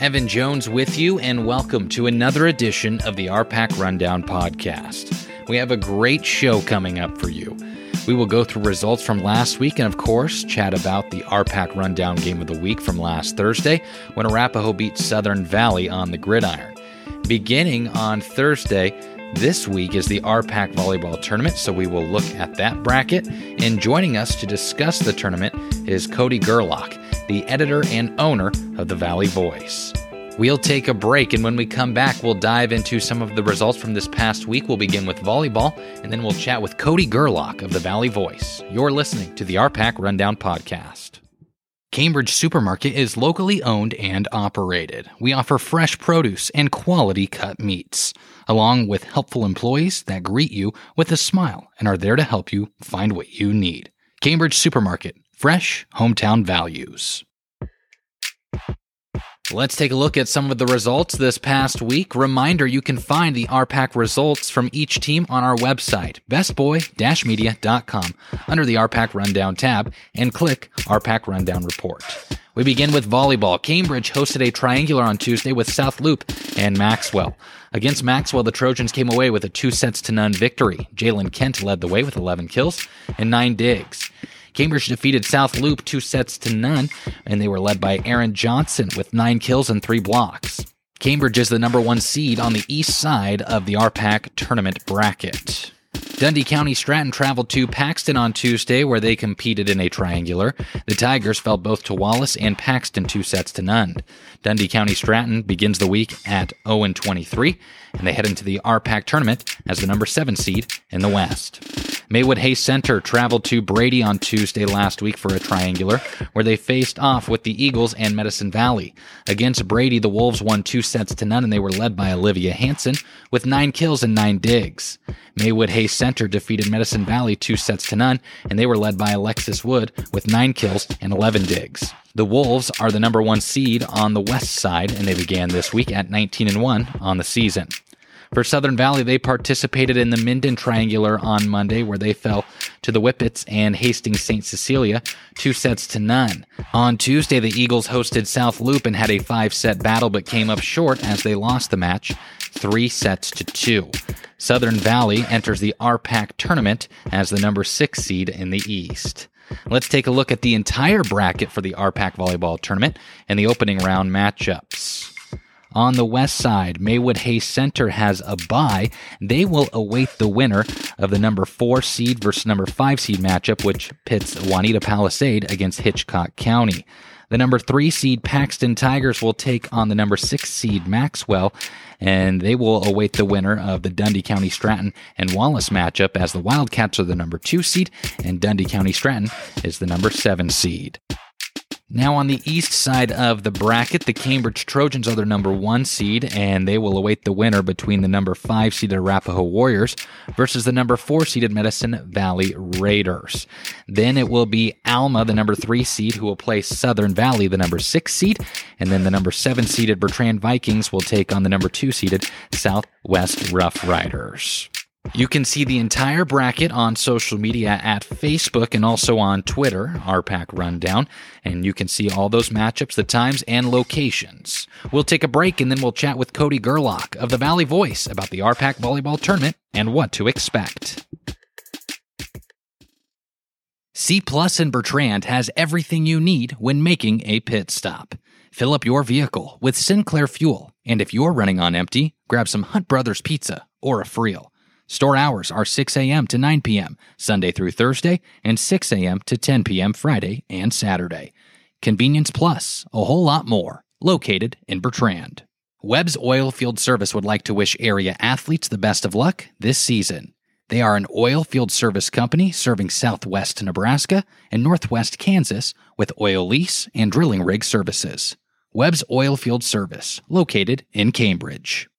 Evan Jones with you, and welcome to another edition of the RPAC Rundown podcast. We have a great show coming up for you. We will go through results from last week and, of course, chat about the RPAC Rundown game of the week from last Thursday when Arapahoe beat Southern Valley on the gridiron. Beginning on Thursday, this week is the RPAC Volleyball Tournament, so we will look at that bracket. And joining us to discuss the tournament is Cody Gerlach the editor and owner of the Valley Voice. We'll take a break, and when we come back, we'll dive into some of the results from this past week. We'll begin with volleyball, and then we'll chat with Cody Gerlach of the Valley Voice. You're listening to the RPAC Rundown Podcast. Cambridge Supermarket is locally owned and operated. We offer fresh produce and quality cut meats, along with helpful employees that greet you with a smile and are there to help you find what you need. Cambridge Supermarket, fresh hometown values. Let's take a look at some of the results this past week. Reminder you can find the RPAC results from each team on our website, bestboy media.com, under the RPAC Rundown tab, and click RPAC Rundown Report. We begin with volleyball. Cambridge hosted a triangular on Tuesday with South Loop and Maxwell. Against Maxwell, the Trojans came away with a two sets to none victory. Jalen Kent led the way with 11 kills and nine digs. Cambridge defeated South Loop two sets to none, and they were led by Aaron Johnson with nine kills and three blocks. Cambridge is the number one seed on the east side of the RPAC tournament bracket. Dundy County Stratton traveled to Paxton on Tuesday, where they competed in a triangular. The Tigers fell both to Wallace and Paxton two sets to none. Dundy County Stratton begins the week at 0 23, and they head into the RPAC tournament as the number seven seed in the West. Maywood Hayes Center traveled to Brady on Tuesday last week for a triangular, where they faced off with the Eagles and Medicine Valley. Against Brady, the Wolves won two sets to none, and they were led by Olivia Hanson with nine kills and nine digs. Maywood Hayes Center defeated Medicine Valley two sets to none, and they were led by Alexis Wood with nine kills and 11 digs. The Wolves are the number one seed on the west side, and they began this week at 19 and 1 on the season. For Southern Valley, they participated in the Minden Triangular on Monday, where they fell to the Whippets and Hastings St. Cecilia, two sets to none. On Tuesday, the Eagles hosted South Loop and had a five set battle, but came up short as they lost the match, three sets to two. Southern Valley enters the RPAC tournament as the number six seed in the East. Let's take a look at the entire bracket for the RPAC volleyball tournament and the opening round matchups. On the west side, Maywood Hayes Center has a bye. They will await the winner of the number four seed versus number five seed matchup, which pits Wauneta Palisade against Hitchcock County. The number three seed Paxton Tigers will take on the number six seed Maxwell, and they will await the winner of the Dundy County Stratton and Wallace matchup as the Wildcats are the number two seed and Dundy County Stratton is the number seven seed. Now, on the east side of the bracket, the Cambridge Trojans are their number one seed, and they will await the winner between the number five seeded Arapahoe Warriors versus the number four seeded Medicine Valley Raiders. Then it will be Alma, the number three seed, who will play Southern Valley, the number six seed, and then the number seven seeded Bertrand Vikings will take on the number two seeded Southwest Rough Riders. You can see the entire bracket on social media at Facebook and also on Twitter, RPAC Rundown, and you can see all those matchups, the times, and locations. We'll take a break and then we'll chat with Cody Gerlach of the Valley Voice about the RPAC Volleyball Tournament and what to expect. C Plus in Bertrand has everything you need when making a pit stop. Fill up your vehicle with Sinclair fuel, and if you're running on empty, grab some Hunt Brothers pizza or a f'real. Store hours are 6 a.m. to 9 p.m. Sunday through Thursday and 6 a.m. to 10 p.m. Friday and Saturday. Convenience Plus, a whole lot more, located in Bertrand. Webb's Oil Field Service would like to wish area athletes the best of luck this season. They are an oil field service company serving southwest Nebraska and northwest Kansas with oil lease and drilling rig services. Webb's Oil Field Service, located in Cambridge.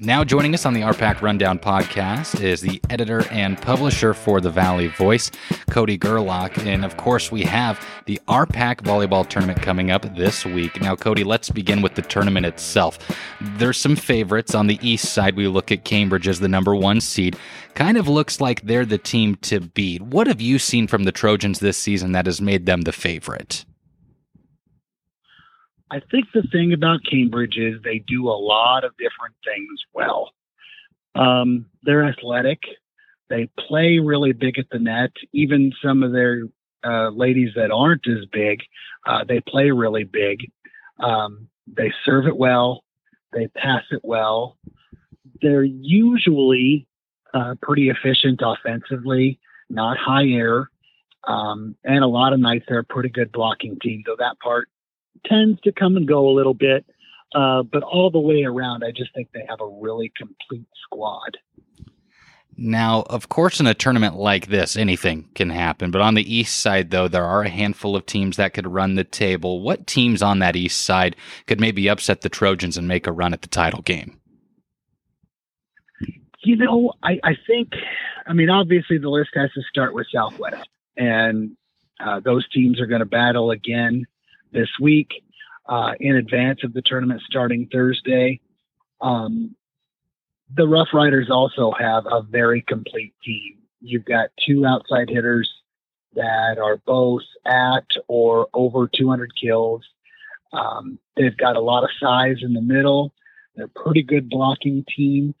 Now joining us on the RPAC Rundown podcast is the editor and publisher for the Valley Voice, Cody Gerlach. And of course, we have the RPAC volleyball tournament coming up this week. Now, Cody, let's begin with the tournament itself. There's some favorites. On the east side, we look at Cambridge as the number one seed. Kind of looks like they're the team to beat. What have you seen from the Trojans this season that has made them the favorite? I think the thing about Cambridge is they do a lot of different things well. Um, they're athletic. They play really big at the net. Even some of their uh, ladies that aren't as big, uh, they play really big. Um, they serve it well. They pass it well. They're usually uh, pretty efficient offensively, not high air. Um, and a lot of nights they're a pretty good blocking team, though that part tends to come and go a little bit. Uh, but all the way around, I just think they have a really complete squad. Now, of course, in a tournament like this, anything can happen. But on the east side, though, there are a handful of teams that could run the table. What teams on that east side could maybe upset the Trojans and make a run at the title game? You know, I, I think, I mean, obviously the list has to start with Southwest, and uh, those teams are going to battle again this week uh, in advance of the tournament starting Thursday. Um, the Rough Riders also have a very complete team. You've got two outside hitters that are both at or over 200 kills. Um, they've got a lot of size in the middle. They're a pretty good blocking team.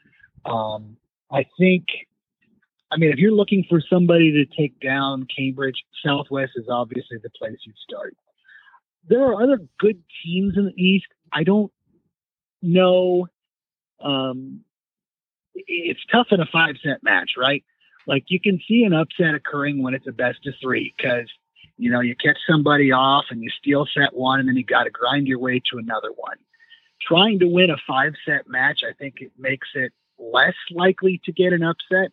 Um, I think, I mean, if you're looking for somebody to take down Cambridge, Southwest is obviously the place you'd start. There are other good teams in the East. I don't know um, it's tough in a five set match, right? Like you can see an upset occurring when it's a best of three because you know you catch somebody off and you steal set one and then you got to grind your way to another one. Trying to win a five set match, I think it makes it less likely to get an upset.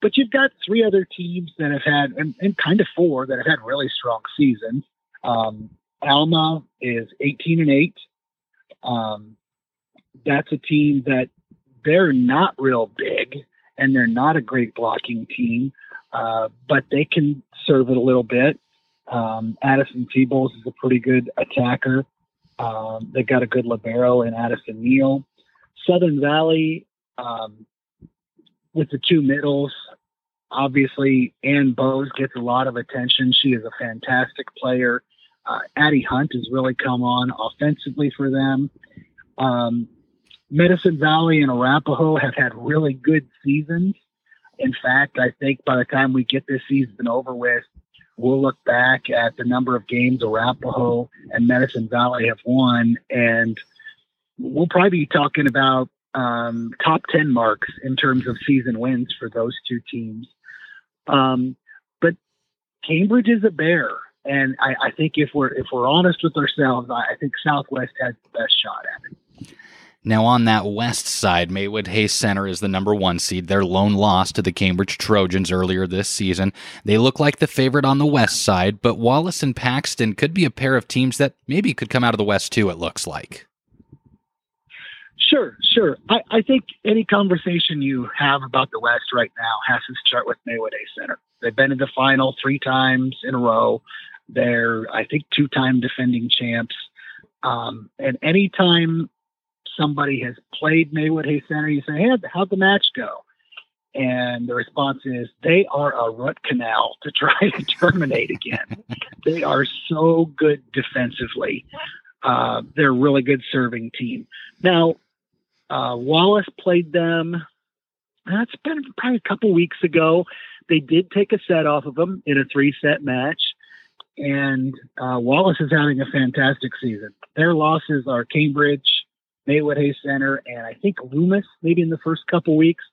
But you've got three other teams that have had, and, and kind of four that have had really strong seasons. Um, Alma is 18 and 8. Um, that's a team that they're not real big and they're not a great blocking team, uh, but they can serve it a little bit. Um, Addison T-Bowles is a pretty good attacker. Um, they've got a good libero in Addison Neal. Southern Valley, um, with the two middles, obviously Ann Bose gets a lot of attention. She is a fantastic player. Uh, Addie Hunt has really come on offensively for them. Um, Medicine Valley and Arapahoe have had really good seasons. In fact, I think by the time we get this season over with, we'll look back at the number of games Arapahoe and Medicine Valley have won, and we'll probably be talking about um, top 10 marks in terms of season wins for those two teams. Um, but Cambridge is a bear. And I, I, think if we're if we're honest with ourselves, I, I think Southwest has the best shot at it. Now, on that west side, Maywood Hayes Center is the number one seed. Their lone loss to the Cambridge Trojans earlier this season. They look like the favorite on the west side, but Wallace and Paxton could be a pair of teams that maybe could come out of the west too, it looks like. Sure, sure. I, I think any conversation you have about the West right now has to start with Maywood Hayes Center. They've been in the final three times in a row. They're, I think, two time defending champs. Um, and anytime somebody has played Maywood Hayes Center, you say, hey, how'd the match go? And the response is, they are a root canal to try to terminate again. they are so good defensively. Uh, they're a really good serving team. Now, uh, Wallace played them. That's been probably a couple weeks ago. They did take a set off of them in a three set match. And uh, Wallace is having a fantastic season. Their losses are Cambridge, Maywood Hayes Center, and I think Loomis maybe in the first couple weeks.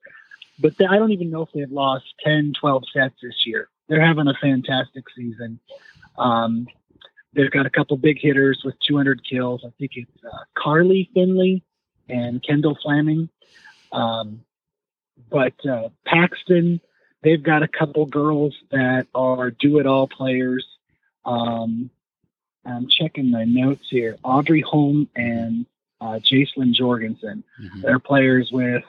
But they, I don't even know if they've lost 10, 12 sets this year. They're having a fantastic season. Um, they've got a couple big hitters with 200 kills. I think it's uh, Carly Finley and Kendall Flaming. Um, but uh, Paxton, they've got a couple girls that are do it all players. Um, I'm checking my notes here. Audrey Holm and uh, Jacelyn Jorgensen. Mm-hmm. They're players with,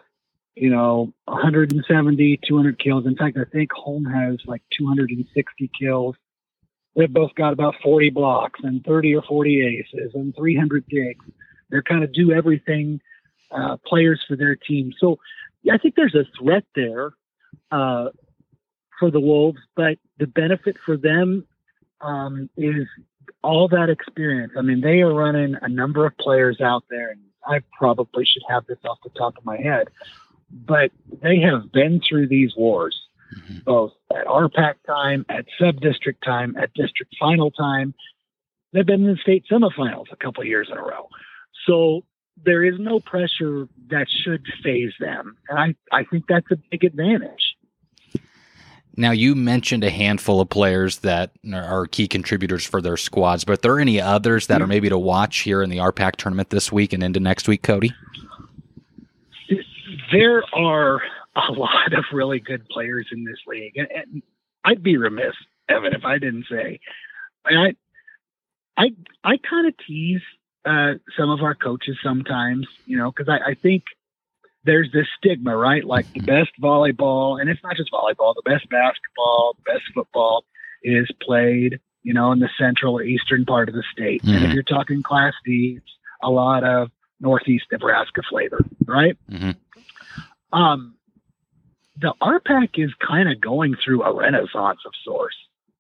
you know, 170, 200 kills. In fact, I think Holm has like 260 kills. They've both got about 40 blocks and 30 or 40 aces and 300 digs. They're kind of do everything uh, players for their team. So yeah, I think there's a threat there uh, for the Wolves, but the benefit for them um, is all that experience. I mean, they are running a number of players out there, and I probably should have this off the top of my head, but they have been through these wars, mm-hmm. both at RPAC time, at sub district time, at district final time. They've been in the state semifinals a couple years in a row. So there is no pressure that should faze them. And I, I think that's a big advantage. Now, you mentioned a handful of players that are key contributors for their squads, but are there any others that are maybe to watch here in the RPAC tournament this week and into next week, Cody? There are a lot of really good players in this league. And, and I'd be remiss, Evan, if I didn't say, I, I, I kind of tease uh, some of our coaches sometimes, you know, because I, I think – there's this stigma, right? Like the best volleyball, and it's not just volleyball, the best basketball, the best football is played, you know, in the central or eastern part of the state. Mm-hmm. And if mm-hmm. you're talking Class D, it's a lot of Northeast Nebraska flavor, right? Mm-hmm. Um, the RPAC is kind of going through a renaissance of sorts.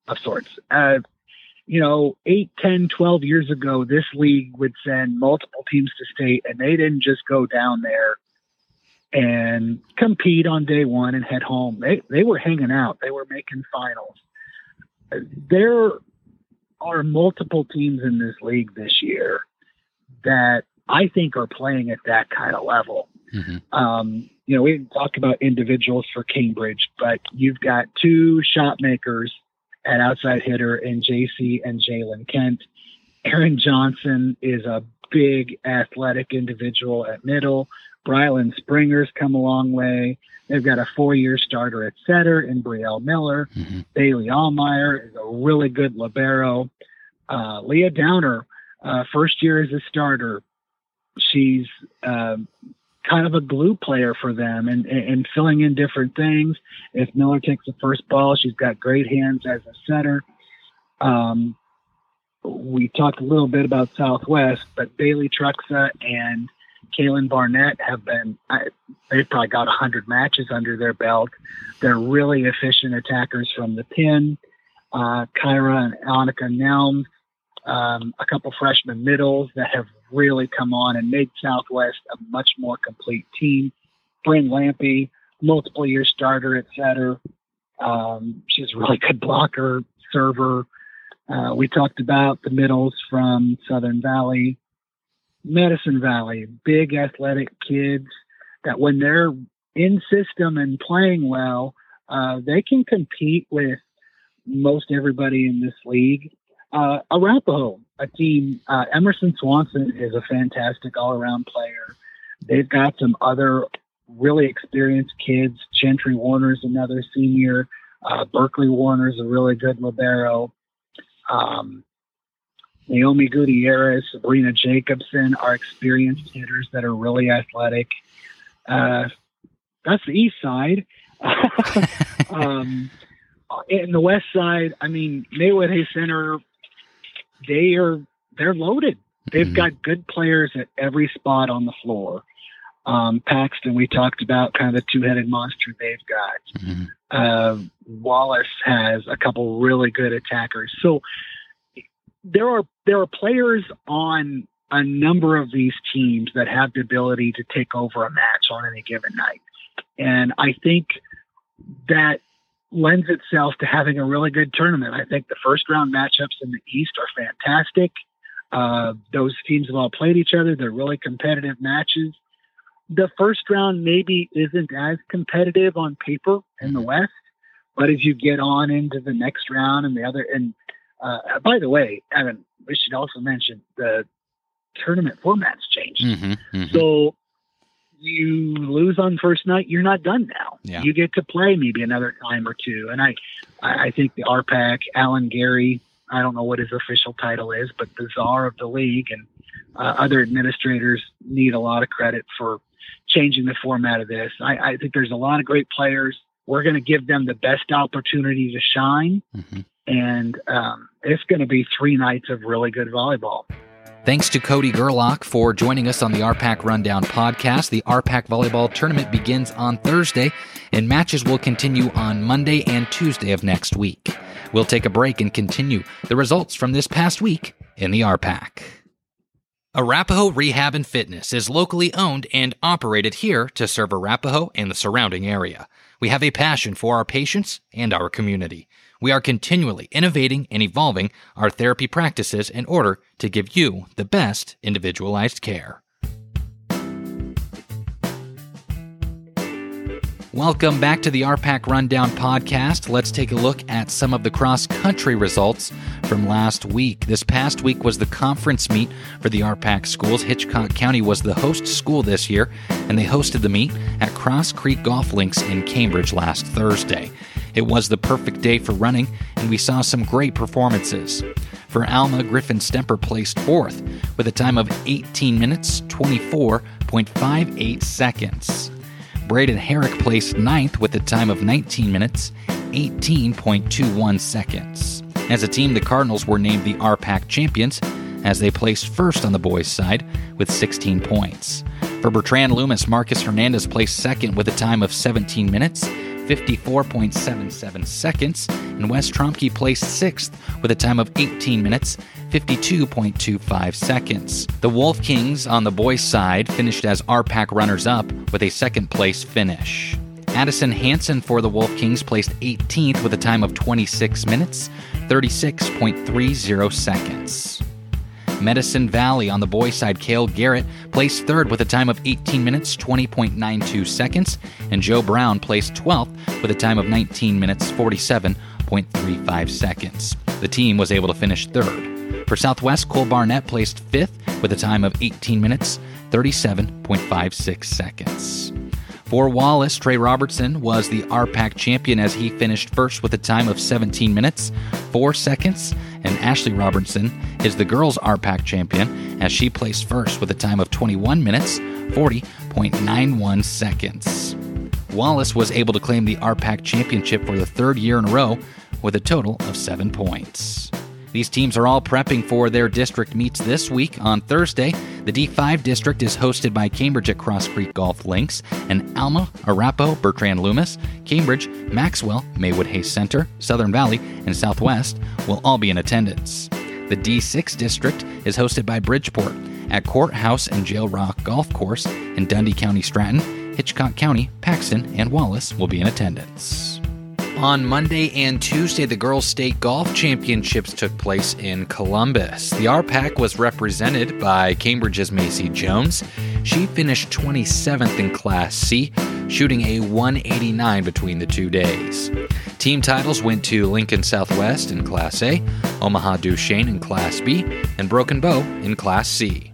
Of sorts. Uh, you know, 8, 10, 12 years ago, this league would send multiple teams to state, and they didn't just go down there and compete on day one and head home. They they were hanging out. They were making finals. There are multiple teams in this league this year that I think are playing at that kind of level. Mm-hmm. Um, you know, we didn't talk about individuals for Cambridge, but you've got two shot makers at outside hitter in JC and Jalen Kent. Aaron Johnson is a big athletic individual at middle. Brylan Springer's come a long way. They've got a four-year starter at setter in Brielle Miller. Mm-hmm. Bailey Allmeyer is a really good libero. Uh, Leah Downer, uh, first year as a starter, she's uh, kind of a glue player for them and, and filling in different things. If Miller takes the first ball, she's got great hands as a setter. Um, we talked a little bit about Southwest, but Bailey Truxa and – Kaylin Barnett have been, I, they've probably got 100 matches under their belt. They're really efficient attackers from the pin. Uh, Kyra and Annika Nelm, um, a couple freshman middles that have really come on and made Southwest a much more complete team. Bryn Lampy, multiple year starter setter. Um, she's a really good blocker, server. Uh, we talked about the middles from Southern Valley. Medicine Valley, big athletic kids that when they're in system and playing well, uh, they can compete with most everybody in this league. Uh, Arapahoe, a team, uh, Emerson Swanson is a fantastic all around player. They've got some other really experienced kids. Gentry Warner's another senior. Uh, Berkeley Warner's a really good libero. Um, Naomi Gutierrez, Sabrina Jacobson are experienced hitters that are really athletic. Uh, that's the east side. um, in the west side, I mean, Maywood Hay Center, they are they're loaded. They've mm-hmm. got good players at every spot on the floor. Um, Paxton, we talked about kind of the two-headed monster they've got. Mm-hmm. Uh, Wallace has a couple really good attackers. So there are there are players on a number of these teams that have the ability to take over a match on any given night, and I think that lends itself to having a really good tournament. I think the first round matchups in the East are fantastic. Uh, those teams have all played each other. They're really competitive matches. The first round maybe isn't as competitive on paper in the mm-hmm. West, but as you get on into the next round and the other, and uh, by the way, Evan, we should also mention the tournament formats changed. Mm-hmm, mm-hmm. So you lose on first night, you're not done now. Yeah. You get to play maybe another time or two. And I, I think the RPAC, Alan Gary, I don't know what his official title is, but the czar of the league and uh, other administrators need a lot of credit for changing the format of this. I, I think there's a lot of great players. We're going to give them the best opportunity to shine. Mm-hmm and um, it's going to be three nights of really good volleyball. Thanks to Cody Gerlach for joining us on the RPAC Rundown podcast. The RPAC volleyball tournament begins on Thursday, and matches will continue on Monday and Tuesday of next week. We'll take a break and continue the results from this past week in the RPAC. Arapahoe Rehab and Fitness is locally owned and operated here to serve Arapahoe and the surrounding area. We have a passion for our patients and our community. We are continually innovating and evolving our therapy practices in order to give you the best individualized care. Welcome back to the RPAC Rundown podcast. Let's take a look at some of the cross country results from last week. This past week was the conference meet for the RPAC schools. Hitchcock County was the host school this year, and they hosted the meet at Cross Creek Golf Links in Cambridge last Thursday. It was the perfect day for running, and we saw some great performances. For Alma, Griffin Stemper placed fourth with a time of 18 minutes 24.58 seconds. Braden Herrick placed ninth with a time of 19 minutes, 18.21 seconds. As a team, the Cardinals were named the RPAC champions as they placed first on the boys' side with 16 points. For Bertrand Loomis, Marcus Hernandez placed second with a time of 17 minutes, 54.77 seconds, and Wes Tromke placed sixth with a time of 18 minutes, 52.25 seconds. The Wolf Kings on the boys' side finished as RPAC runners up with a second place finish. Addison Hanson for the Wolf Kings placed 18th with a time of 26 minutes, 36.30 seconds. Medicine Valley on the boys' side, Cale Garrett placed third with a time of 18 minutes, 20.92 seconds, and Joe Brown placed 12th with a time of 19 minutes, 47.35 seconds. The team was able to finish third. For Southwest, Cole Barnett placed fifth with a time of 18 minutes, 37.56 seconds. For Wallace, Trey Robertson was the RPAC champion as he finished first with a time of 17 minutes, 4 seconds, and Ashley Robertson is the girls' RPAC champion as she placed first with a time of 21 minutes, 40.91 seconds. Wallace was able to claim the RPAC championship for the third year in a row with a total of seven points. These teams are all prepping for their district meets this week. On Thursday, the D5 district is hosted by Cambridge at Cross Creek Golf Links, and Alma, Arapahoe, Bertrand Loomis, Cambridge, Maxwell, Maywood Hayes Center, Southern Valley, and Southwest will all be in attendance. The D6 district is hosted by Bridgeport at Courthouse and Jail Rock Golf Course in Dundy County, Stratton, Hitchcock County, Paxton, and Wallace will be in attendance. On Monday and Tuesday, the Girls State Golf Championships took place in Columbus. The RPAC was represented by Cambridge's Macy Jones. She finished 27th in Class C, shooting a 189 between the two days. Team titles went to Lincoln Southwest in Class A, Omaha Duchesne in Class B, and Broken Bow in Class C.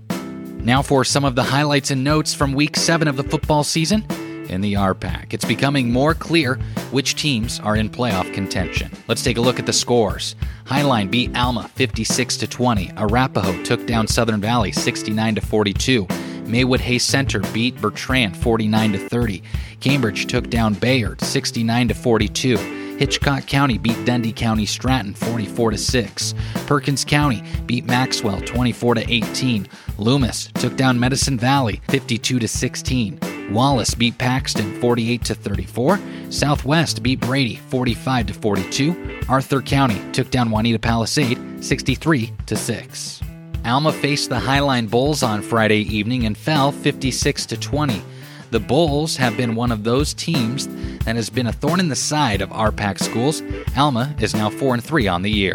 Now for some of the highlights and notes from Week 7 of the football season in the RPAC. It's becoming more clear which teams are in playoff contention. Let's take a look at the scores. Highline beat Alma 56 to 20. Arapahoe took down Southern Valley 69 to 42. Maywood Hayes Center beat Bertrand 49 to 30. Cambridge took down Bayard 69 to 42. Hitchcock County beat Dundy County Stratton 44 to 6. Perkins County beat Maxwell 24 to 18. Loomis took down Medicine Valley 52 to 16. Wallace beat Paxton 48 to 34. Southwest beat Brady 45 to 42. Arthur County took down Wauneta Palisade 63 to 6. Alma faced the Highline Bulls on Friday evening and fell 56 to 20. The Bulls have been one of those teams that has been a thorn in the side of RPAC schools. Alma is now 4 and 3 on the year.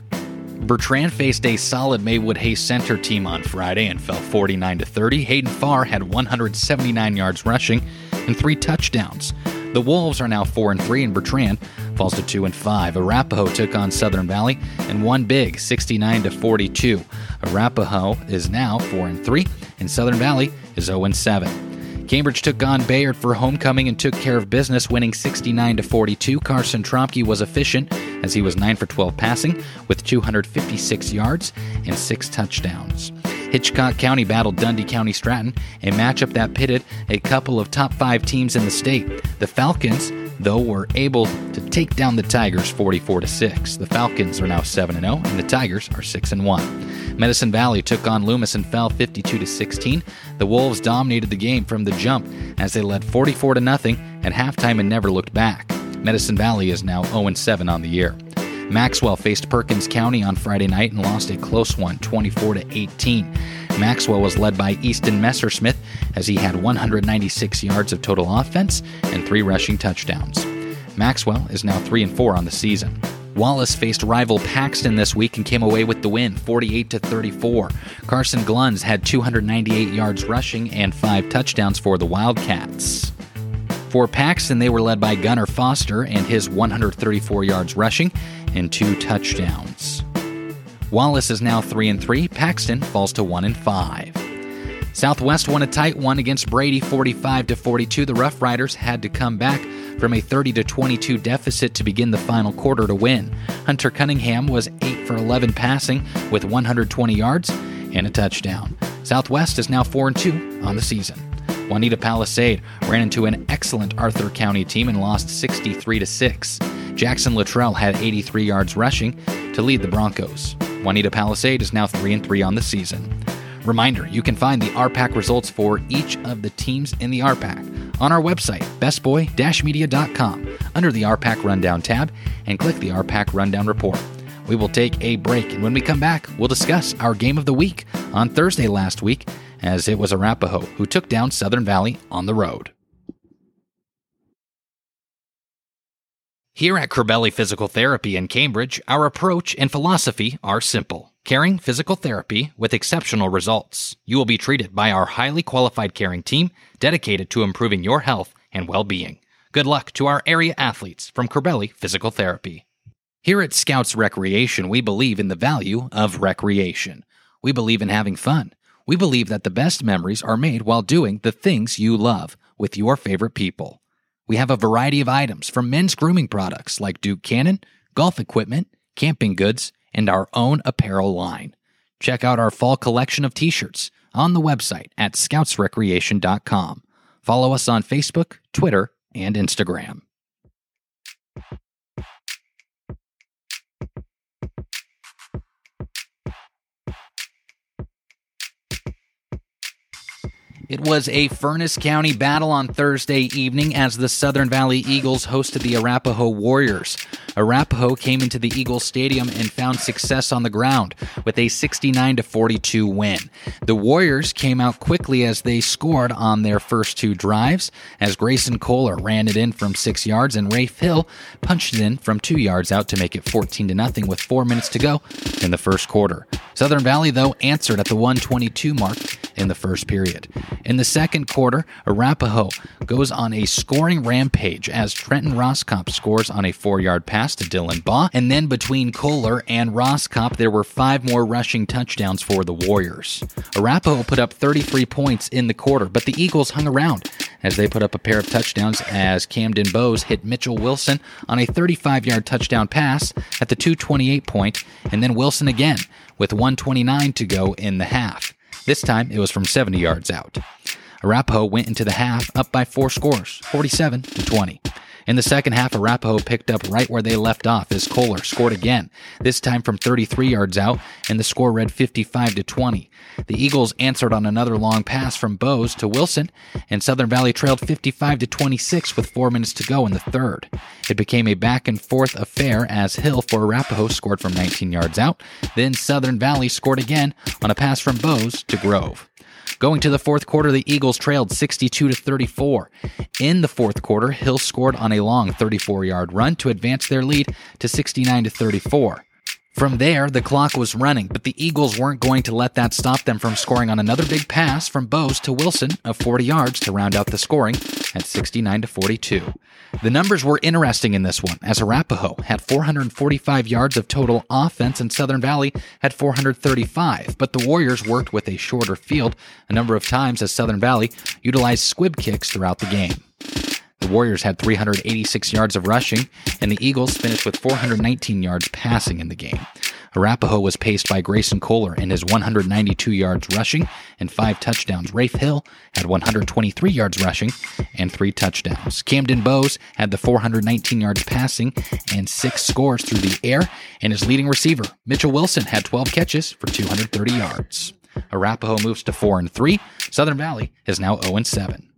Bertrand faced a solid Maywood Hayes Center team on Friday and fell 49 to 30. Hayden Farr had 179 yards rushing and three touchdowns. The Wolves are now 4 and 3 and Bertrand falls to 2 and 5. Arapahoe took on Southern Valley and won big 69 to 42. Arapahoe is now 4 and 3 and Southern Valley is 0 and 7. Cambridge took on Bayard for homecoming and took care of business, winning 69 to 42. Carson Tromke was efficient as he was 9 for 12 passing with 256 yards and 6 touchdowns. Hitchcock County battled Dundy County Stratton, a matchup that pitted a couple of top 5 teams in the state. The Falcons though were able to take down the Tigers 44 to 6. The Falcons are now 7 0 and the Tigers are 6 and 1. Medicine Valley took on Loomis and fell 52 to 16. The Wolves dominated the game from the jump as they led 44 to nothing at halftime and never looked back. Medicine Valley is now 0 7 on the year. Maxwell faced Perkins County on Friday night and lost a close one, 24 to 18. Maxwell was led by Easton Messersmith as he had 196 yards of total offense and three rushing touchdowns. Maxwell is now 3 and 4 on the season. Wallace faced rival Paxton this week and came away with the win, 48 to 34. Carson Gluns had 298 yards rushing and 5 touchdowns for the Wildcats. For Paxton, they were led by Gunnar Foster and his 134 yards rushing and 2 touchdowns. Wallace is now 3 and 3. Paxton falls to 1 and 5. Southwest won a tight one against Brady 45 to 42. The Rough Riders had to come back from a 30 to 22 deficit to begin the final quarter to win. Hunter Cunningham was 8 for 11 passing with 120 yards and a touchdown. Southwest is now 4 and 2 on the season. Wauneta Palisade ran into an excellent Arthur County team and lost 63 to 6. Jackson Luttrell had 83 yards rushing to lead the Broncos. Wauneta Palisade is now 3 and 3 on the season. Reminder, you can find the RPAC results for each of the teams in the RPAC on our website, bestboy-media.com, under the RPAC Rundown tab, and click the RPAC Rundown report. We will take a break, and when we come back, we'll discuss our game of the week on Thursday last week, as it was Arapahoe who took down Southern Valley on the road. Here at Corbelli Physical Therapy in Cambridge, our approach and philosophy are simple. Caring physical therapy with exceptional results. You will be treated by our highly qualified caring team dedicated to improving your health and well-being. Good luck to our area athletes from Corbelli Physical Therapy. Here at Scouts Recreation, we believe in the value of recreation. We believe in having fun. We believe that the best memories are made while doing the things you love with your favorite people. We have a variety of items from men's grooming products like Duke Cannon, golf equipment, camping goods, and our own apparel line. Check out our fall collection of t shirts on the website at scoutsrecreation.com. Follow us on Facebook, Twitter, and Instagram. It was a Furnas County battle on Thursday evening as the Southern Valley Eagles hosted the Arapahoe Warriors. Arapahoe came into the Eagles Stadium and found success on the ground with a 69 42 win. The Warriors came out quickly as they scored on their first two drives as Grayson Kohler ran it in from 6 yards and Rafe Hill punched it in from 2 yards out to make it 14 0 with 4 minutes to go in the first quarter. Southern Valley though answered at the 122 mark in the first period. In the second quarter, Arapahoe goes on a scoring rampage as Trenton Roscop scores on a four yard pass to Dylan Baugh. And then between Kohler and Roscop, there were five more rushing touchdowns for the Warriors. Arapahoe put up 33 points in the quarter, but the Eagles hung around as they put up a pair of touchdowns as Camden Bowes hit Mitchell Wilson on a 35 yard touchdown pass at the 228 point, and then Wilson again with 129 to go in the half. This time it was from 70 yards out. Arapahoe went into the half up by four scores, 47 to 20. In the second half, Arapahoe picked up right where they left off as Kohler scored again, this time from 33 yards out, and the score read 55 to 20. The Eagles answered on another long pass from Bowes to Wilson, and Southern Valley trailed 55 to 26 with four minutes to go in the third. It became a back and forth affair as Hill for Arapahoe scored from 19 yards out. Then Southern Valley scored again on a pass from Bowes to Grove. Going to the fourth quarter, the Eagles trailed 62 to 34. In the fourth quarter, Hill scored on a long 34-yard run to advance their lead to 69 to 34. From there, the clock was running, but the Eagles weren't going to let that stop them from scoring on another big pass from Bowes to Wilson of 40 yards to round out the scoring at 69 to 42. The numbers were interesting in this one, as Arapahoe had 445 yards of total offense and Southern Valley had 435, but the Warriors worked with a shorter field a number of times as Southern Valley utilized squib kicks throughout the game. Warriors had 386 yards of rushing, and the Eagles finished with 419 yards passing in the game. Arapahoe was paced by Grayson Kohler in his 192 yards rushing and five touchdowns. Rafe Hill had 123 yards rushing and three touchdowns. Camden Bowes had the 419 yards passing and six scores through the air, and his leading receiver, Mitchell Wilson, had 12 catches for 230 yards. Arapahoe moves to 4 and 3. Southern Valley is now 0 and 7.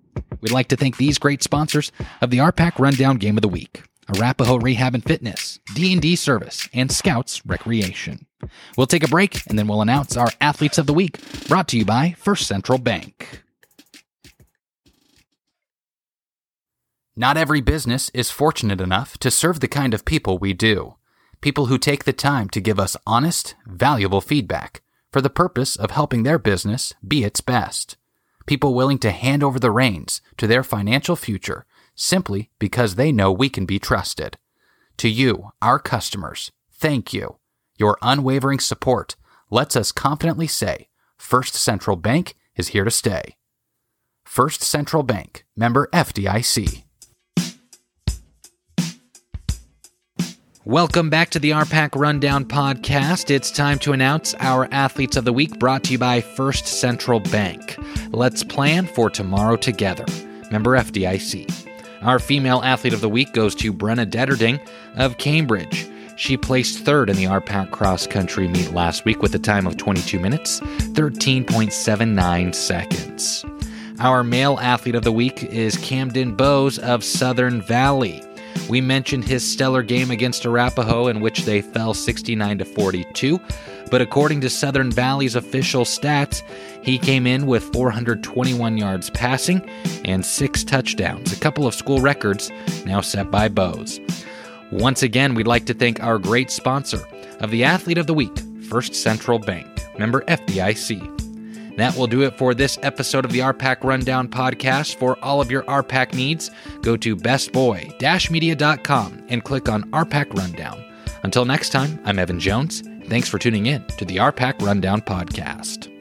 We'd like to thank these great sponsors of the RPAC Rundown Game of the Week Arapahoe Rehab and Fitness, D&D Service, and Scouts Recreation. We'll take a break and then we'll announce our Athletes of the Week, brought to you by First Central Bank. Not every business is fortunate enough to serve the kind of people we do. People who take the time to give us honest, valuable feedback for the purpose of helping their business be its best. People willing to hand over the reins to their financial future simply because they know we can be trusted. To you, our customers, thank you. Your unwavering support lets us confidently say First Central Bank is here to stay. First Central Bank, member FDIC. Welcome back to the RPAC Rundown podcast. It's time to announce our Athletes of the Week brought to you by First Central Bank. Let's plan for tomorrow together. Member FDIC. Our female athlete of the week goes to Brenna Detterding of Cambridge. She placed third in the RPAC cross country meet last week with a time of 22 minutes, 13.79 seconds. Our male athlete of the week is Camden Bowes of Southern Valley. We mentioned his stellar game against Arapahoe, in which they fell 69 to 42. But according to Southern Valley's official stats, he came in with 421 yards passing and six touchdowns, a couple of school records now set by Bowes. Once again, we'd like to thank our great sponsor of the Athlete of the Week, First Central Bank, member FDIC. That will do it for this episode of the RPAC Rundown podcast. For all of your RPAC needs, go to bestboy-media.com and click on RPAC Rundown. Until next time, I'm Evan Jones. Thanks for tuning in to the RPAC Rundown podcast.